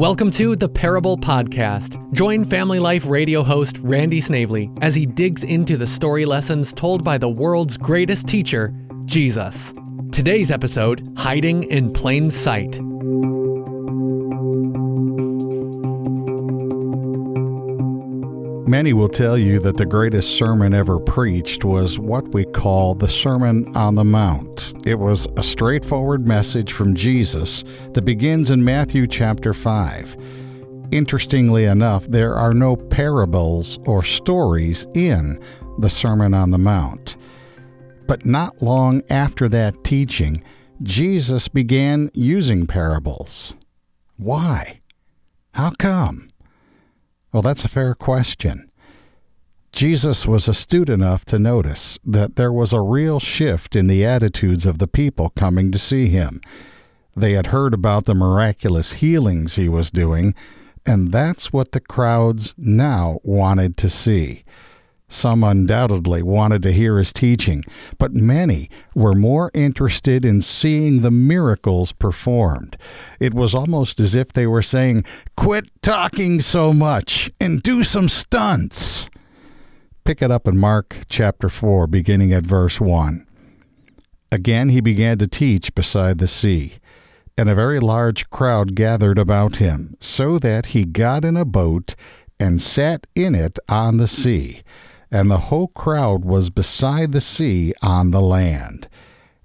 Welcome to the Parable Podcast. Join Family Life radio host Randy Snavely as he digs into the story lessons told by the world's greatest teacher, Jesus. Today's episode Hiding in Plain Sight. Many will tell you that the greatest sermon ever preached was what we call the Sermon on the Mount. It was a straightforward message from Jesus that begins in Matthew chapter 5. Interestingly enough, there are no parables or stories in the Sermon on the Mount. But not long after that teaching, Jesus began using parables. Why? How come? Well, that's a fair question. Jesus was astute enough to notice that there was a real shift in the attitudes of the people coming to see him. They had heard about the miraculous healings he was doing, and that's what the crowds now wanted to see. Some undoubtedly wanted to hear his teaching, but many were more interested in seeing the miracles performed. It was almost as if they were saying, Quit talking so much and do some stunts. Pick it up in Mark chapter 4, beginning at verse 1. Again he began to teach beside the sea, and a very large crowd gathered about him, so that he got in a boat and sat in it on the sea and the whole crowd was beside the sea on the land.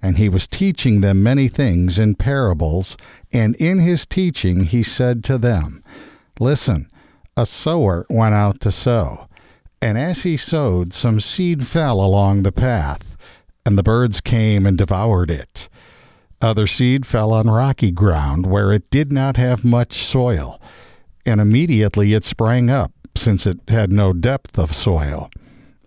And he was teaching them many things in parables, and in his teaching he said to them, Listen, a sower went out to sow, and as he sowed, some seed fell along the path, and the birds came and devoured it. Other seed fell on rocky ground where it did not have much soil, and immediately it sprang up, since it had no depth of soil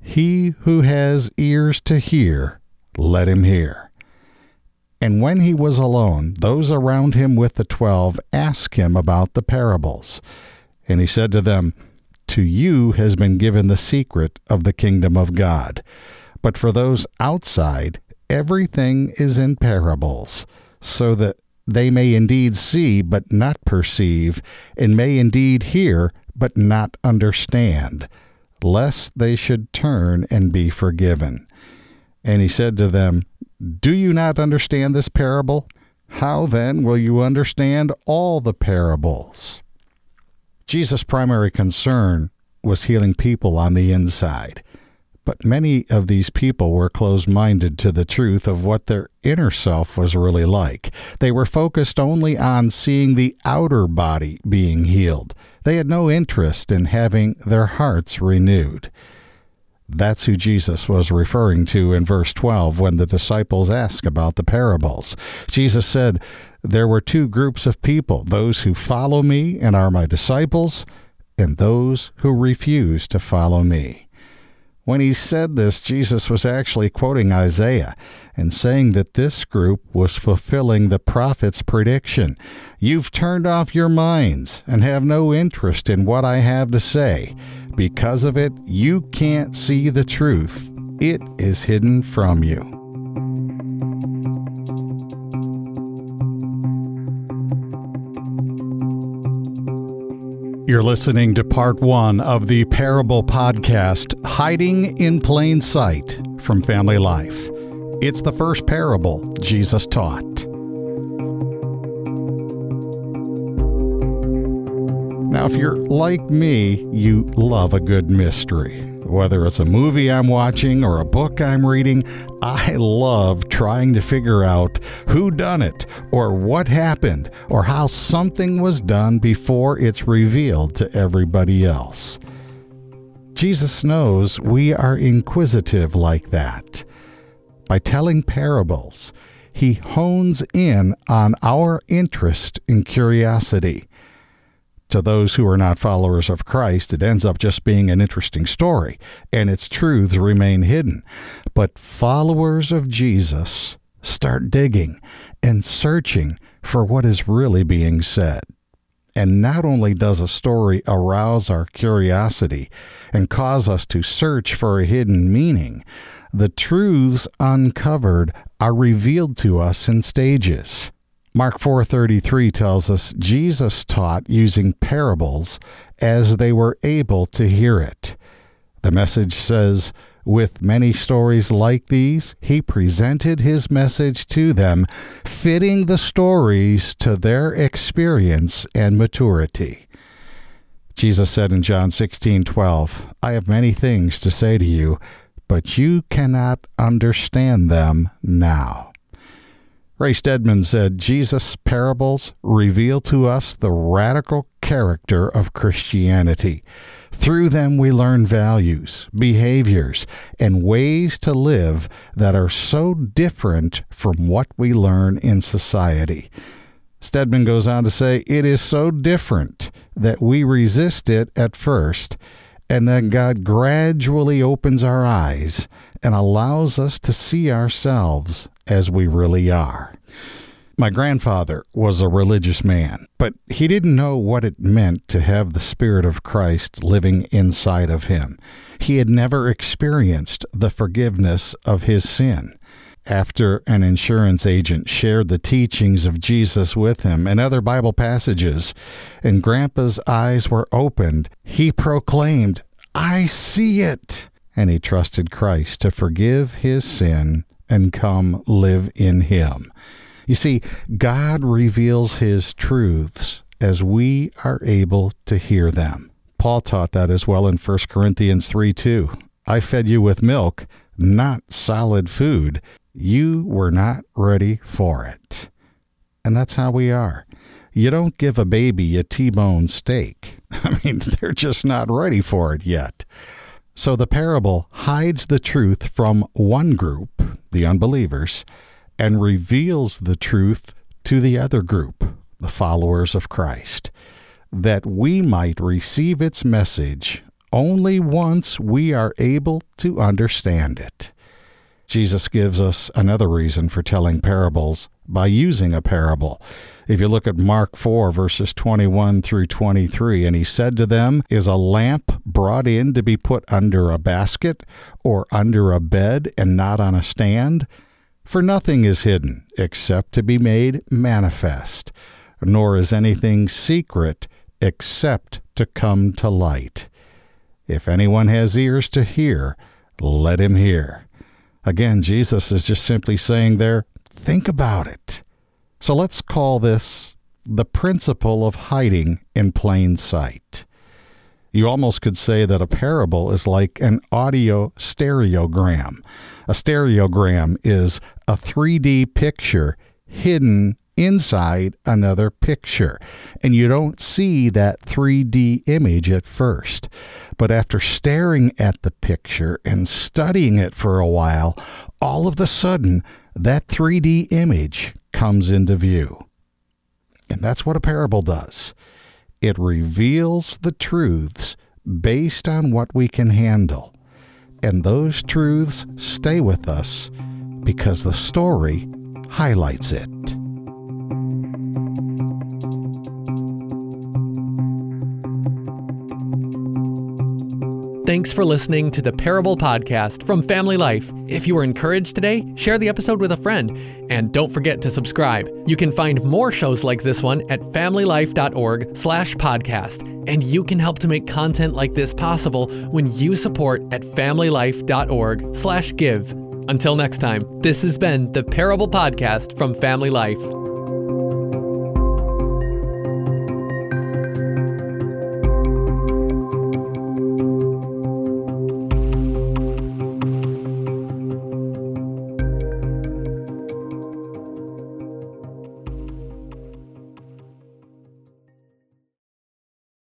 he who has ears to hear, let him hear. And when he was alone, those around him with the twelve asked him about the parables. And he said to them, To you has been given the secret of the kingdom of God. But for those outside, everything is in parables, so that they may indeed see but not perceive, and may indeed hear but not understand lest they should turn and be forgiven. And he said to them, Do you not understand this parable? How then will you understand all the parables? Jesus' primary concern was healing people on the inside. But many of these people were closed minded to the truth of what their inner self was really like. They were focused only on seeing the outer body being healed. They had no interest in having their hearts renewed. That's who Jesus was referring to in verse 12 when the disciples asked about the parables. Jesus said, There were two groups of people those who follow me and are my disciples, and those who refuse to follow me. When he said this, Jesus was actually quoting Isaiah and saying that this group was fulfilling the prophet's prediction. You've turned off your minds and have no interest in what I have to say. Because of it, you can't see the truth. It is hidden from you. You're listening to part one of the Parable Podcast, Hiding in Plain Sight from Family Life. It's the first parable Jesus taught. Now, if you're like me, you love a good mystery. Whether it's a movie I'm watching or a book I'm reading, I love trying to figure out who done it or what happened or how something was done before it's revealed to everybody else. Jesus knows we are inquisitive like that. By telling parables, he hones in on our interest and curiosity. To those who are not followers of Christ, it ends up just being an interesting story, and its truths remain hidden. But followers of Jesus start digging and searching for what is really being said. And not only does a story arouse our curiosity and cause us to search for a hidden meaning, the truths uncovered are revealed to us in stages. Mark 4:33 tells us Jesus taught using parables as they were able to hear it. The message says, with many stories like these, he presented his message to them, fitting the stories to their experience and maturity. Jesus said in John 16:12, I have many things to say to you, but you cannot understand them now. Ray Stedman said Jesus' parables reveal to us the radical character of Christianity. Through them, we learn values, behaviors, and ways to live that are so different from what we learn in society. Stedman goes on to say, It is so different that we resist it at first, and then God gradually opens our eyes and allows us to see ourselves as we really are. My grandfather was a religious man, but he didn't know what it meant to have the Spirit of Christ living inside of him. He had never experienced the forgiveness of his sin. After an insurance agent shared the teachings of Jesus with him and other Bible passages, and Grandpa's eyes were opened, he proclaimed, I see it! And he trusted Christ to forgive his sin and come live in him. You see, God reveals his truths as we are able to hear them. Paul taught that as well in 1 Corinthians 3 2. I fed you with milk, not solid food. You were not ready for it. And that's how we are. You don't give a baby a T bone steak. I mean, they're just not ready for it yet. So the parable hides the truth from one group, the unbelievers, and reveals the truth to the other group, the followers of Christ, that we might receive its message only once we are able to understand it. Jesus gives us another reason for telling parables by using a parable. If you look at Mark 4, verses 21 through 23, and he said to them, Is a lamp brought in to be put under a basket or under a bed and not on a stand? For nothing is hidden except to be made manifest, nor is anything secret except to come to light. If anyone has ears to hear, let him hear. Again, Jesus is just simply saying there, think about it. So let's call this the principle of hiding in plain sight. You almost could say that a parable is like an audio stereogram. A stereogram is a 3D picture hidden inside another picture. And you don't see that 3D image at first. But after staring at the picture and studying it for a while, all of a sudden, that 3D image comes into view. And that's what a parable does. It reveals the truths based on what we can handle. And those truths stay with us because the story highlights it. Thanks for listening to the Parable Podcast from Family Life. If you were encouraged today, share the episode with a friend. And don't forget to subscribe. You can find more shows like this one at familylife.org slash podcast. And you can help to make content like this possible when you support at familylife.org slash give. Until next time, this has been the Parable Podcast from Family Life.